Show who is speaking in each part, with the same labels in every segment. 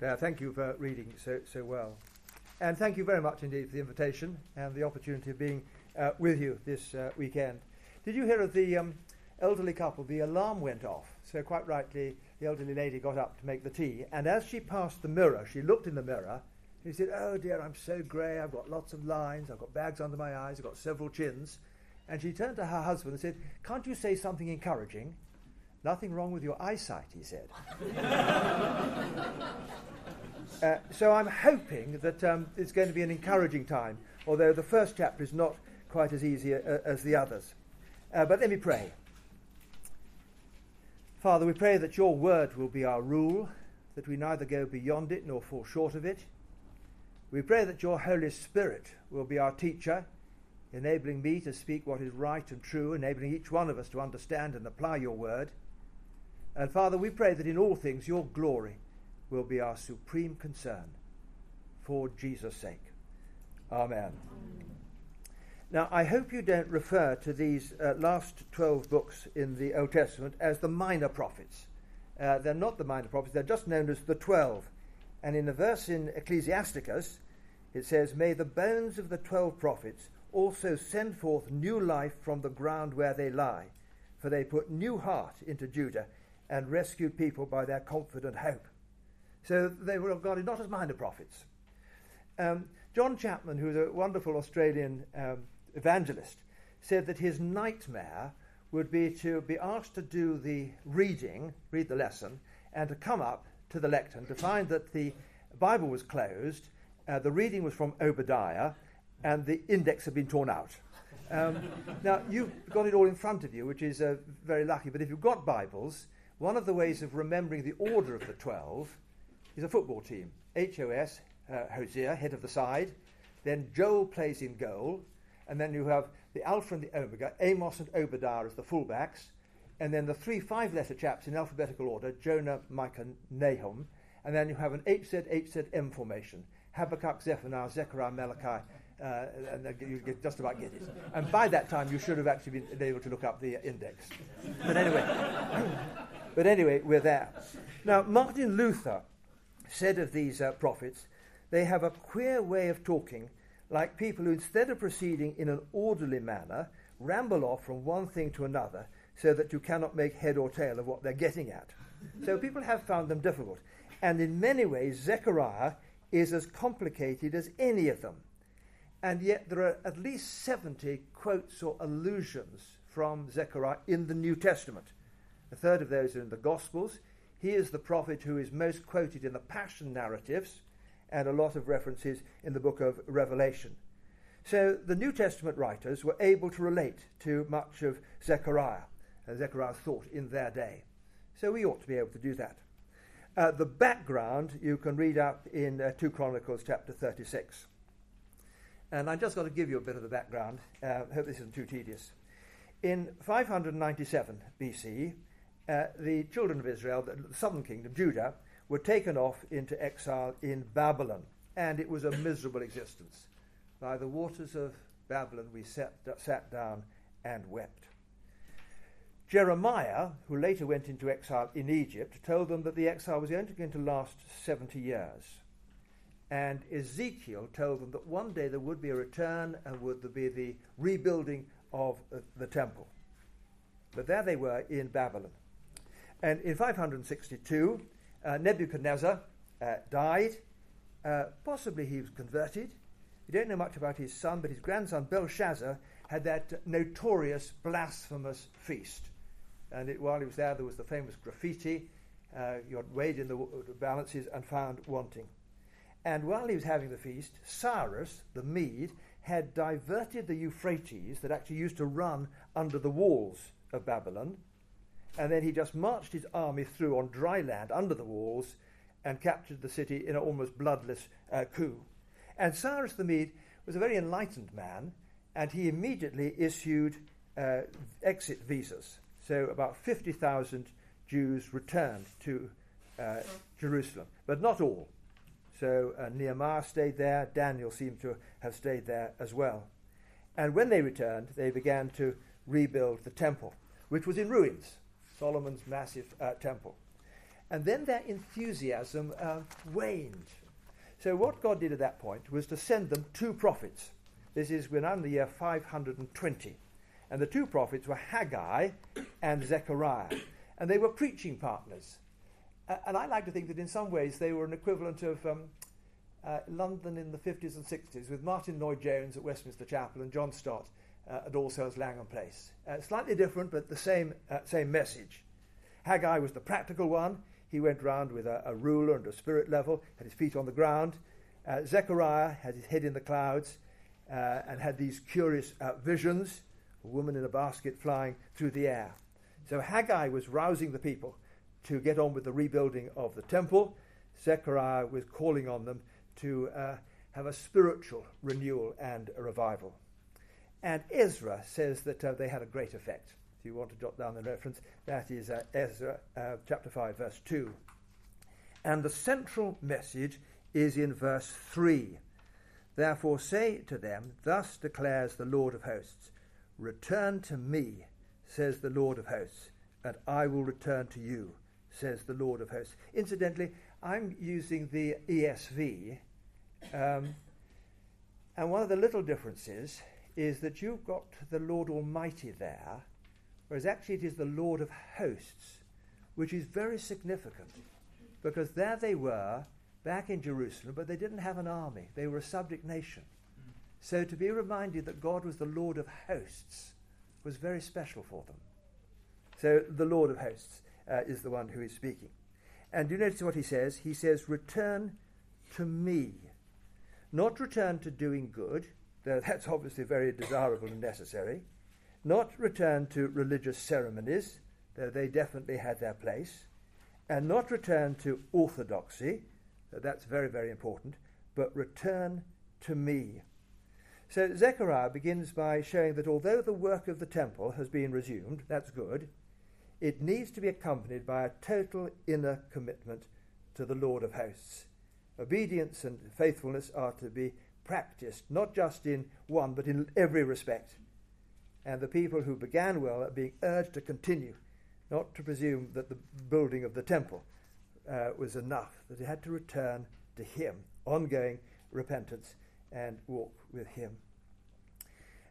Speaker 1: Uh, thank you for reading so, so well. And thank you very much indeed for the invitation and the opportunity of being uh, with you this uh, weekend. Did you hear of the um, elderly couple? The alarm went off. So, quite rightly, the elderly lady got up to make the tea. And as she passed the mirror, she looked in the mirror. She said, Oh dear, I'm so grey. I've got lots of lines. I've got bags under my eyes. I've got several chins. And she turned to her husband and said, Can't you say something encouraging? Nothing wrong with your eyesight, he said. uh, so I'm hoping that um, it's going to be an encouraging time, although the first chapter is not quite as easy uh, as the others. Uh, but let me pray. Father, we pray that your word will be our rule, that we neither go beyond it nor fall short of it. We pray that your Holy Spirit will be our teacher enabling me to speak what is right and true, enabling each one of us to understand and apply your word. And Father, we pray that in all things your glory will be our supreme concern for Jesus' sake. Amen. Now, I hope you don't refer to these uh, last 12 books in the Old Testament as the minor prophets. Uh, they're not the minor prophets, they're just known as the 12. And in a verse in Ecclesiasticus, it says, May the bones of the 12 prophets also send forth new life from the ground where they lie, for they put new heart into Judah and rescued people by their confident hope. So they were regarded not as minor prophets. Um, John Chapman, who's a wonderful Australian um, evangelist, said that his nightmare would be to be asked to do the reading, read the lesson, and to come up to the lectern to find that the Bible was closed, uh, the reading was from Obadiah, and the index had been torn out. Um, now, you've got it all in front of you, which is uh, very lucky, but if you've got Bibles, one of the ways of remembering the order of the 12 is a football team. HOS, uh, Hosea, head of the side, then Joel plays in goal, and then you have the Alpha and the Omega, Amos and Obadiah as the fullbacks, and then the three five letter chaps in alphabetical order, Jonah, Micah, Nahum, and then you have an HZ, HZM formation, Habakkuk, Zephaniah, Zechariah, Malachi, uh, and you just about get it. And by that time, you should have actually been able to look up the index. But anyway, but anyway, we're there. Now, Martin Luther said of these uh, prophets, they have a queer way of talking, like people who, instead of proceeding in an orderly manner, ramble off from one thing to another so that you cannot make head or tail of what they're getting at. So people have found them difficult. And in many ways, Zechariah is as complicated as any of them. And yet there are at least 70 quotes or allusions from Zechariah in the New Testament. A third of those are in the Gospels. He is the prophet who is most quoted in the Passion narratives and a lot of references in the book of Revelation. So the New Testament writers were able to relate to much of Zechariah, uh, Zechariah's thought in their day. So we ought to be able to do that. Uh, the background you can read up in uh, 2 Chronicles chapter 36. And I've just got to give you a bit of the background. I uh, hope this isn't too tedious. In 597 BC, uh, the children of Israel, the southern kingdom, Judah, were taken off into exile in Babylon, and it was a miserable existence. By the waters of Babylon, we sat, sat down and wept. Jeremiah, who later went into exile in Egypt, told them that the exile was only going to last 70 years. And Ezekiel told them that one day there would be a return and would there be the rebuilding of uh, the temple. But there they were in Babylon. And in 562, uh, Nebuchadnezzar uh, died. Uh, possibly he was converted. We don't know much about his son, but his grandson Belshazzar had that notorious blasphemous feast. And it, while he was there, there was the famous graffiti. Uh, you weighed in the balances and found wanting. And while he was having the feast, Cyrus, the Mede, had diverted the Euphrates that actually used to run under the walls of Babylon. And then he just marched his army through on dry land under the walls and captured the city in an almost bloodless uh, coup. And Cyrus the Mede was a very enlightened man, and he immediately issued uh, exit visas. So about 50,000 Jews returned to uh, Jerusalem, but not all. So uh, Nehemiah stayed there. Daniel seemed to have stayed there as well. And when they returned, they began to rebuild the temple, which was in ruins, Solomon's massive uh, temple. And then their enthusiasm uh, waned. So, what God did at that point was to send them two prophets. This is when I'm the year 520. And the two prophets were Haggai and Zechariah. And they were preaching partners. And I like to think that in some ways they were an equivalent of um, uh, London in the 50s and 60s, with Martyn Lloyd-Jones at Westminster Chapel and John Stott uh, at All Souls Langham Place. Uh, slightly different, but the same, uh, same message. Haggai was the practical one. He went round with a, a ruler and a spirit level, had his feet on the ground. Uh, Zechariah had his head in the clouds uh, and had these curious visions a woman in a basket flying through the air. So Haggai was rousing the people to get on with the rebuilding of the temple. Zechariah was calling on them to uh, have a spiritual renewal and a revival. And Ezra says that uh, they had a great effect. If you want to jot down the reference, that is uh, Ezra uh, chapter 5, verse 2. And the central message is in verse 3. Therefore say to them, Thus declares the Lord of hosts, Return to me, says the Lord of hosts, and I will return to you, says the Lord of hosts. Incidentally, I'm using the ESV um, and one of the little differences is that you've got the Lord Almighty there, whereas actually it is the Lord of hosts, which is very significant because there they were back in Jerusalem, but they didn't have an army, they were a subject nation. So to be reminded that God was the Lord of hosts was very special for them. So the Lord of hosts uh, is the one who is speaking. And do you notice what he says? He says, Return to me not return to doing good, though that's obviously very desirable and necessary. Not return to religious ceremonies, though they definitely had their place. And not return to orthodoxy, though that's very, very important, but return to me. So Zechariah begins by showing that although the work of the temple has been resumed, that's good, it needs to be accompanied by a total inner commitment to the Lord of hosts. Obedience and faithfulness are to be practiced, not just in one, but in every respect. And the people who began well are being urged to continue, not to presume that the building of the temple uh, was enough, that they had to return to Him, ongoing repentance, and walk with Him.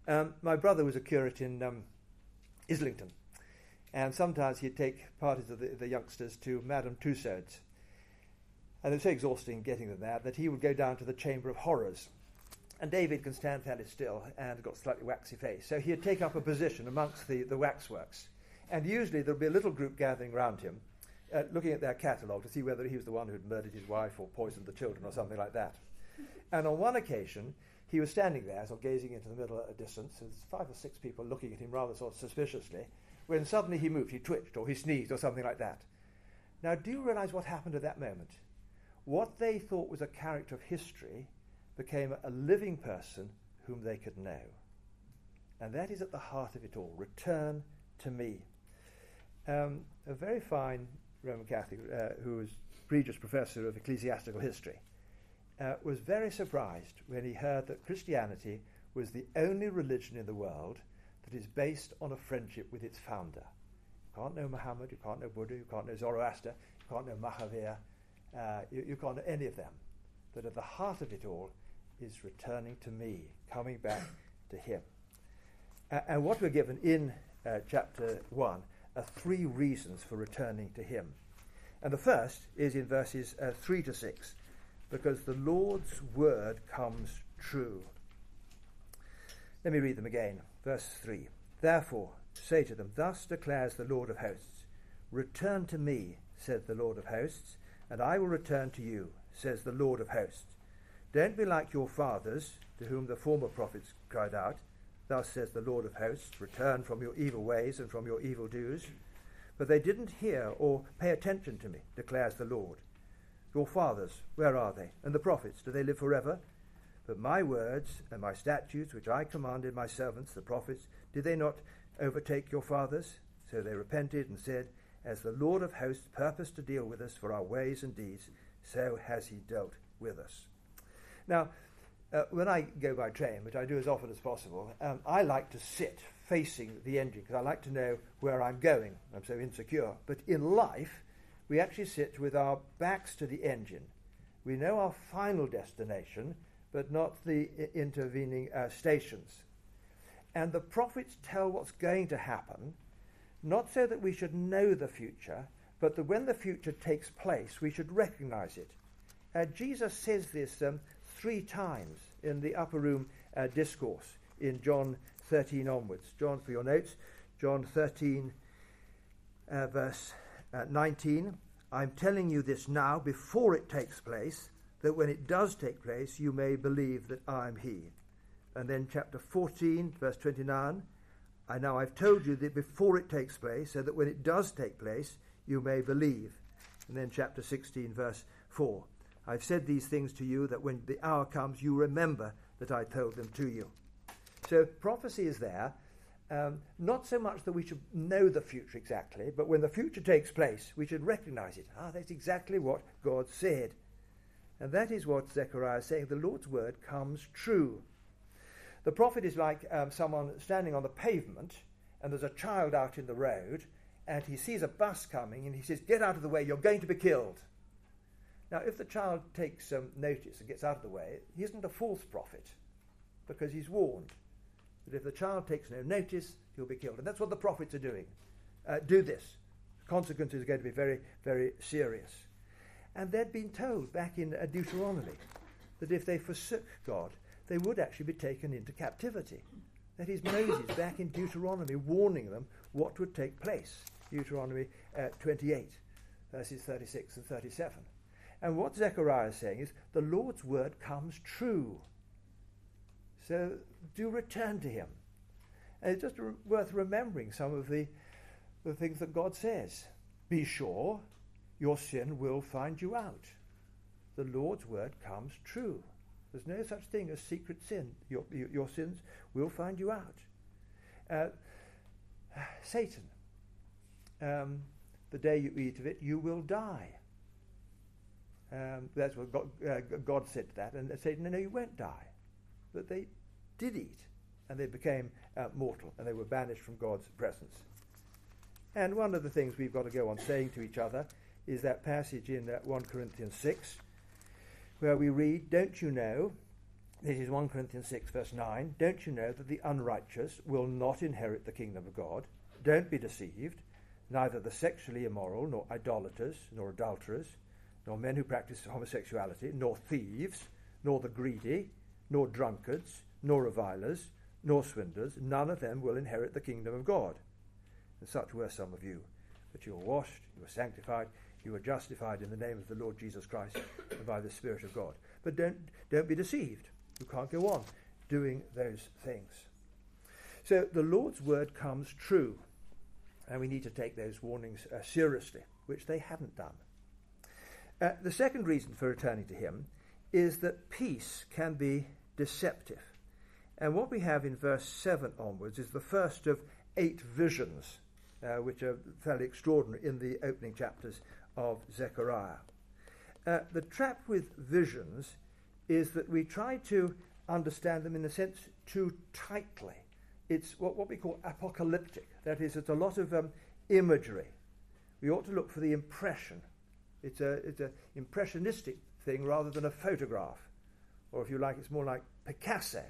Speaker 1: Um, my brother was a curate in um, Islington, and sometimes he'd take parties of the, the youngsters to Madame Tussaud's and it's so exhausting getting them there that he would go down to the Chamber of Horrors. And David can stand fairly still and got a slightly waxy face. So he'd take up a position amongst the, the waxworks. And usually there'd be a little group gathering round him, uh, looking at their catalogue to see whether he was the one who'd murdered his wife or poisoned the children or something like that. And on one occasion, he was standing there, sort of gazing into the middle at a distance, with five or six people looking at him rather sort of suspiciously, when suddenly he moved, he twitched or he sneezed or something like that. Now, do you realize what happened at that moment? what they thought was a character of history became a living person whom they could know. And that is at the heart of it all. Return to me. Um, a very fine Roman Catholic uh, who was Regius Professor of Ecclesiastical History uh, was very surprised when he heard that Christianity was the only religion in the world that is based on a friendship with its founder. You can't know Muhammad, you can't know Buddha, you can't know Zoroaster, you can't know Mahavir, uh, you, you can't know any of them. That at the heart of it all is returning to me, coming back to Him. Uh, and what we're given in uh, chapter 1 are three reasons for returning to Him. And the first is in verses uh, 3 to 6, because the Lord's word comes true. Let me read them again. Verse 3 Therefore, say to them, Thus declares the Lord of hosts, Return to me, said the Lord of hosts and I will return to you, says the Lord of hosts. Don't be like your fathers, to whom the former prophets cried out, Thus says the Lord of hosts, Return from your evil ways and from your evil do's. But they didn't hear or pay attention to me, declares the Lord. Your fathers, where are they? And the prophets, do they live forever? But my words and my statutes, which I commanded my servants, the prophets, did they not overtake your fathers? So they repented and said, as the Lord of hosts purposed to deal with us for our ways and deeds, so has he dealt with us. Now, uh, when I go by train, which I do as often as possible, um, I like to sit facing the engine because I like to know where I'm going. I'm so insecure. But in life, we actually sit with our backs to the engine. We know our final destination, but not the intervening uh, stations. And the prophets tell what's going to happen, not so that we should know the future, but that when the future takes place, we should recognize it. Uh, Jesus says this um, three times in the upper room uh, discourse in John 13 onwards. John, for your notes, John 13, uh, verse uh, 19. I'm telling you this now before it takes place, that when it does take place, you may believe that I am He. And then chapter 14, verse 29. I now I've told you that before it takes place, so that when it does take place, you may believe. And then chapter 16, verse 4. I've said these things to you that when the hour comes, you remember that I told them to you. So prophecy is there, um, not so much that we should know the future exactly, but when the future takes place, we should recognize it. Ah, that's exactly what God said. And that is what Zechariah is saying. The Lord's word comes true. The prophet is like um, someone standing on the pavement, and there's a child out in the road, and he sees a bus coming, and he says, Get out of the way, you're going to be killed. Now, if the child takes um, notice and gets out of the way, he isn't a false prophet because he's warned that if the child takes no notice, he'll be killed. And that's what the prophets are doing. Uh, do this. The consequences are going to be very, very serious. And they'd been told back in uh, Deuteronomy that if they forsook God, they would actually be taken into captivity. That is Moses back in Deuteronomy warning them what would take place. Deuteronomy uh, 28, verses 36 and 37. And what Zechariah is saying is the Lord's word comes true. So do return to him. And it's just re- worth remembering some of the, the things that God says. Be sure your sin will find you out. The Lord's word comes true. There's no such thing as secret sin. Your, your sins will find you out. Uh, Satan, um, the day you eat of it, you will die. Um, that's what God, uh, God, said to that. And Satan, no, no, you won't die. But they did eat, and they became uh, mortal, and they were banished from God's presence. And one of the things we've got to go on saying to each other is that passage in uh, 1 Corinthians 6, where we read, Don't you know, this is 1 Corinthians 6, verse 9, don't you know that the unrighteous will not inherit the kingdom of God? Don't be deceived. Neither the sexually immoral, nor idolaters, nor adulterers, nor men who practice homosexuality, nor thieves, nor the greedy, nor drunkards, nor revilers, nor swindlers, none of them will inherit the kingdom of God. And such were some of you. But you were washed, you were sanctified, you were justified in the name of the Lord Jesus Christ and by the Spirit of God. But don't, don't be deceived. You can't go on doing those things. So the Lord's word comes true, and we need to take those warnings uh, seriously, which they haven't done. Uh, the second reason for returning to Him is that peace can be deceptive. And what we have in verse 7 onwards is the first of eight visions, uh, which are fairly extraordinary in the opening chapters of Zechariah. Uh, the trap with visions is that we try to understand them in a sense too tightly. It's what, what we call apocalyptic. That is, it's a lot of um, imagery. We ought to look for the impression. It's an it's a impressionistic thing rather than a photograph. Or if you like, it's more like Picasso.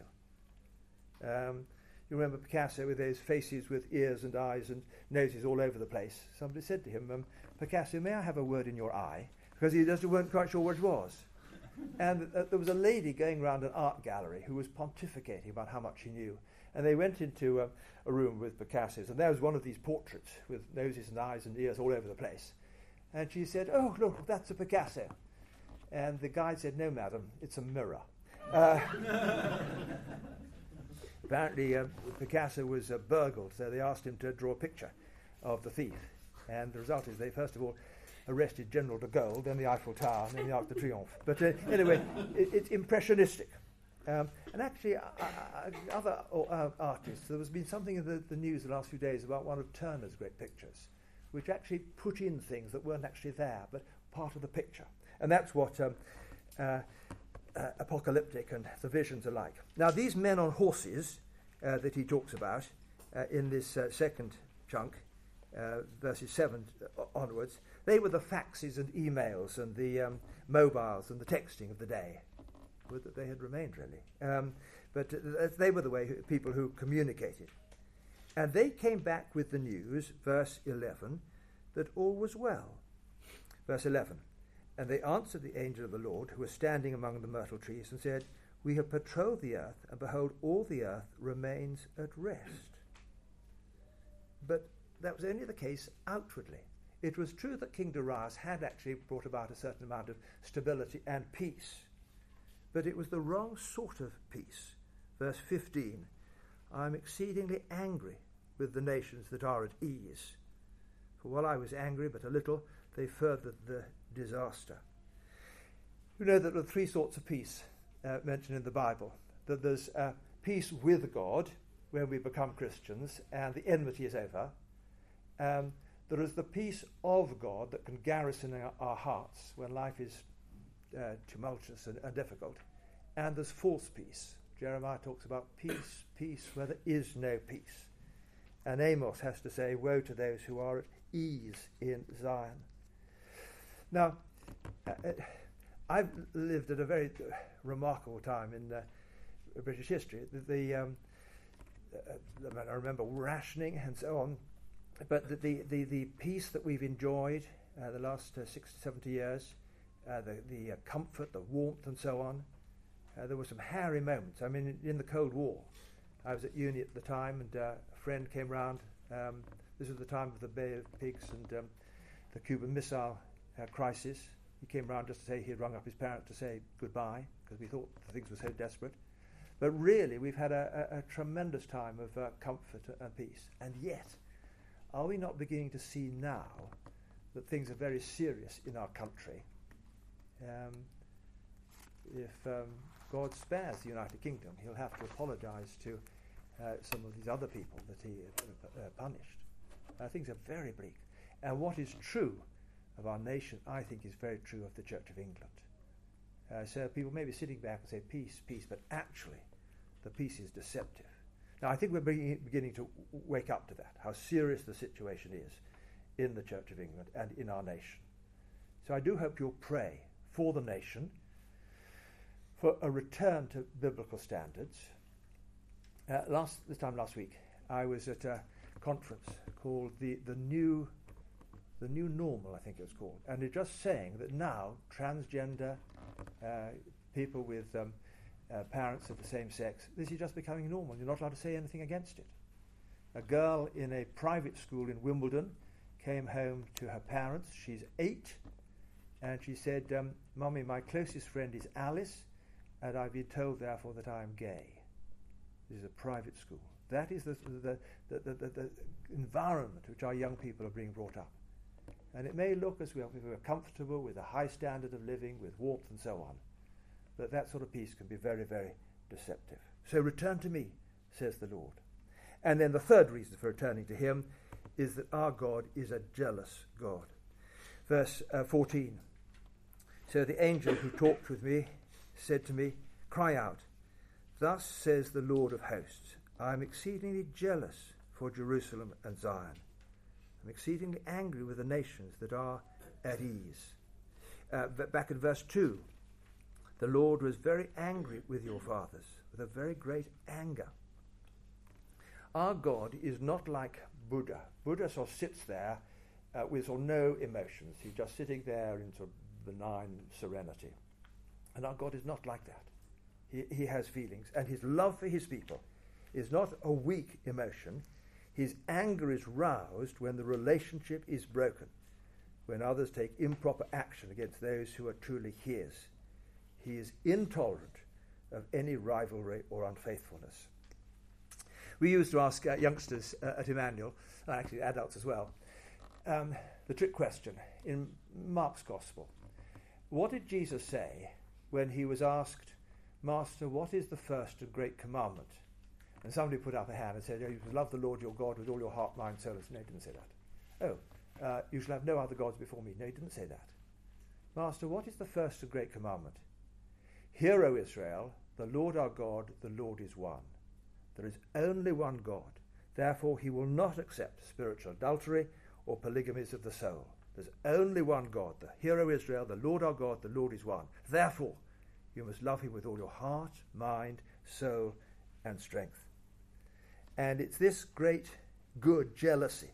Speaker 1: Um, you remember Picasso with those faces with ears and eyes and noses all over the place. Somebody said to him, um, Picasso, may I have a word in your eye? Because he just weren't quite sure what it was. And uh, there was a lady going around an art gallery who was pontificating about how much she knew. And they went into uh, a room with Picasso's, and there was one of these portraits with noses and eyes and ears all over the place. And she said, Oh, look, that's a Picasso. And the guy said, No, madam, it's a mirror. Uh, apparently, uh, Picasso was uh, burgled, so they asked him to draw a picture of the thief. And the result is they, first of all, arrested General de Gaulle, then the Eiffel Tower, and then the Arc de Triomphe. But uh, anyway, it, it's impressionistic. Um, and actually, uh, uh, other uh, artists, there has been something in the, the, news the last few days about one of Turner's great pictures, which actually put in things that weren't actually there, but part of the picture. And that's what um, uh, uh, apocalyptic and the visions alike. Now, these men on horses uh, that he talks about in this second chunk, verses 7 onwards, They were the faxes and emails and the um, mobiles and the texting of the day. Would that they had remained, really. Um, but uh, they were the way people who communicated. And they came back with the news, verse 11, that all was well. Verse 11 And they answered the angel of the Lord, who was standing among the myrtle trees, and said, We have patrolled the earth, and behold, all the earth remains at rest. But that was only the case outwardly. It was true that King Darius had actually brought about a certain amount of stability and peace, but it was the wrong sort of peace. Verse 15 I am exceedingly angry with the nations that are at ease. For while I was angry but a little, they furthered the disaster. You know that there are three sorts of peace uh, mentioned in the Bible that there's uh, peace with God when we become Christians and the enmity is over. Um, there is the peace of God that can garrison our, our hearts when life is uh, tumultuous and, and, difficult. And there's false peace. Jeremiah talks about peace, peace where there is no peace. And Amos has to say, Woe to those who are at ease in Zion. Now, uh, uh I've lived at a very remarkable time in uh, British history. The, the um, uh, I remember rationing and so on but the, the, the, peace that we've enjoyed uh, the last uh, 60, 70 years, uh, the, the uh, comfort, the warmth, and so on, uh, there were some hairy moments. I mean, in, the Cold War, I was at uni at the time, and uh, a friend came round. Um, this was the time of the Bay of Pigs and um, the Cuban Missile crisis. He came round just to say he'd rung up his parents to say goodbye because we thought things were so desperate. But really, we've had a, a, a tremendous time of comfort and peace. And yet, are we not beginning to see now that things are very serious in our country? Um, if um, God spares the United Kingdom, he'll have to apologise to uh, some of these other people that he uh, uh, punished. Uh, things are very bleak. And what is true of our nation, I think, is very true of the Church of England. Uh, so people may be sitting back and say, peace, peace, but actually, the peace is deceptive. Now, I think we're beginning to wake up to that, how serious the situation is in the Church of England and in our nation. So I do hope you'll pray for the nation, for a return to biblical standards. Uh, last this time last week, I was at a conference called the, the New the New Normal, I think it was called, and it's just saying that now transgender uh, people with um, uh, parents of the same sex, this is just becoming normal. You're not allowed to say anything against it. A girl in a private school in Wimbledon came home to her parents. She's eight, and she said, um, Mummy, my closest friend is Alice, and I've been told, therefore, that I am gay. This is a private school. That is the, the, the, the, the environment which our young people are being brought up. And it may look as well if we're comfortable with a high standard of living, with warmth and so on But that sort of peace can be very, very deceptive. So return to me, says the Lord. And then the third reason for returning to him is that our God is a jealous God. Verse uh, 14. So the angel who talked with me said to me, Cry out, Thus says the Lord of hosts, I am exceedingly jealous for Jerusalem and Zion. I'm exceedingly angry with the nations that are at ease. Uh, back in verse 2, the Lord was very angry with your fathers, with a very great anger. Our God is not like Buddha. Buddha sort of sits there uh, with sort of no emotions. He's just sitting there in sort of benign serenity. And our God is not like that. He, he has feelings. And his love for his people is not a weak emotion. His anger is roused when the relationship is broken, when others take improper action against those who are truly his. He is intolerant of any rivalry or unfaithfulness. We used to ask uh, youngsters uh, at Emmanuel, and actually adults as well, um, the trick question in Mark's Gospel. What did Jesus say when he was asked, Master, what is the first and great commandment? And somebody put up a hand and said, oh, You shall love the Lord your God with all your heart, mind, soul. No, he didn't say that. Oh, uh, you shall have no other gods before me. No, he didn't say that. Master, what is the first and great commandment? Hear, O Israel, the Lord our God, the Lord is one. There is only one God. Therefore, he will not accept spiritual adultery or polygamies of the soul. There's only one God, the hero Israel, the Lord our God, the Lord is one. Therefore, you must love him with all your heart, mind, soul, and strength. And it's this great good jealousy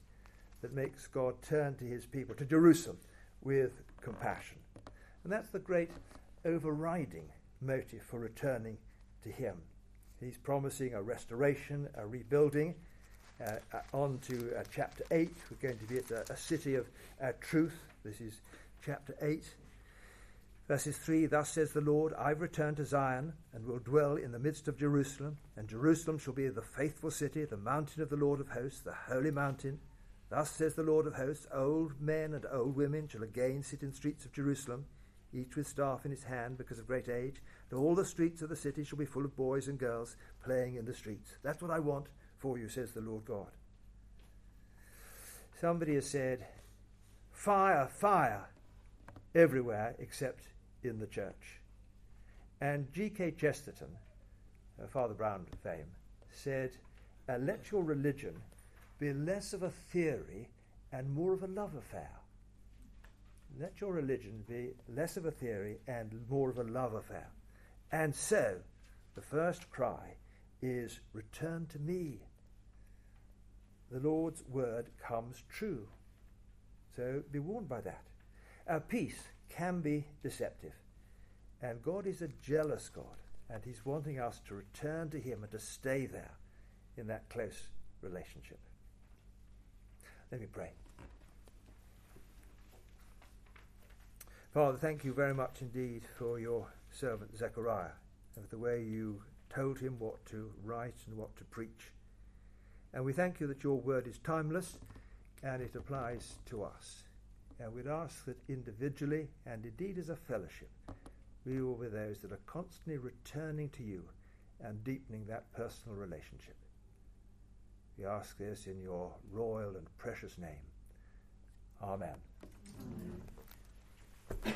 Speaker 1: that makes God turn to his people, to Jerusalem, with compassion. And that's the great overriding motive for returning to him. He's promising a restoration, a rebuilding. Uh, uh, on to uh, chapter 8. We're going to be at a, a city of uh, truth. This is chapter 8. Verses 3 Thus says the Lord, I've returned to Zion and will dwell in the midst of Jerusalem, and Jerusalem shall be the faithful city, the mountain of the Lord of hosts, the holy mountain. Thus says the Lord of hosts, Old men and old women shall again sit in streets of Jerusalem, each with staff in his hand because of great age, and all the streets of the city shall be full of boys and girls playing in the streets. That's what I want for you, says the Lord God. Somebody has said, Fire, fire, everywhere except in the church. And G.K. Chesterton, uh, Father Brown fame, said, uh, Let your religion be less of a theory and more of a love affair. Let your religion be less of a theory and more of a love affair. And so, the first cry is, Return to me. The Lord's word comes true. So be warned by that. Our peace can be deceptive. And God is a jealous God, and He's wanting us to return to Him and to stay there in that close relationship. Let me pray. Father, thank you very much indeed for your servant Zechariah and for the way you told him what to write and what to preach. And we thank you that your word is timeless and it applies to us. And we'd ask that individually and indeed as a fellowship, we will be those that are constantly returning to you and deepening that personal relationship. We ask this in your royal and precious name. Amen. Amen.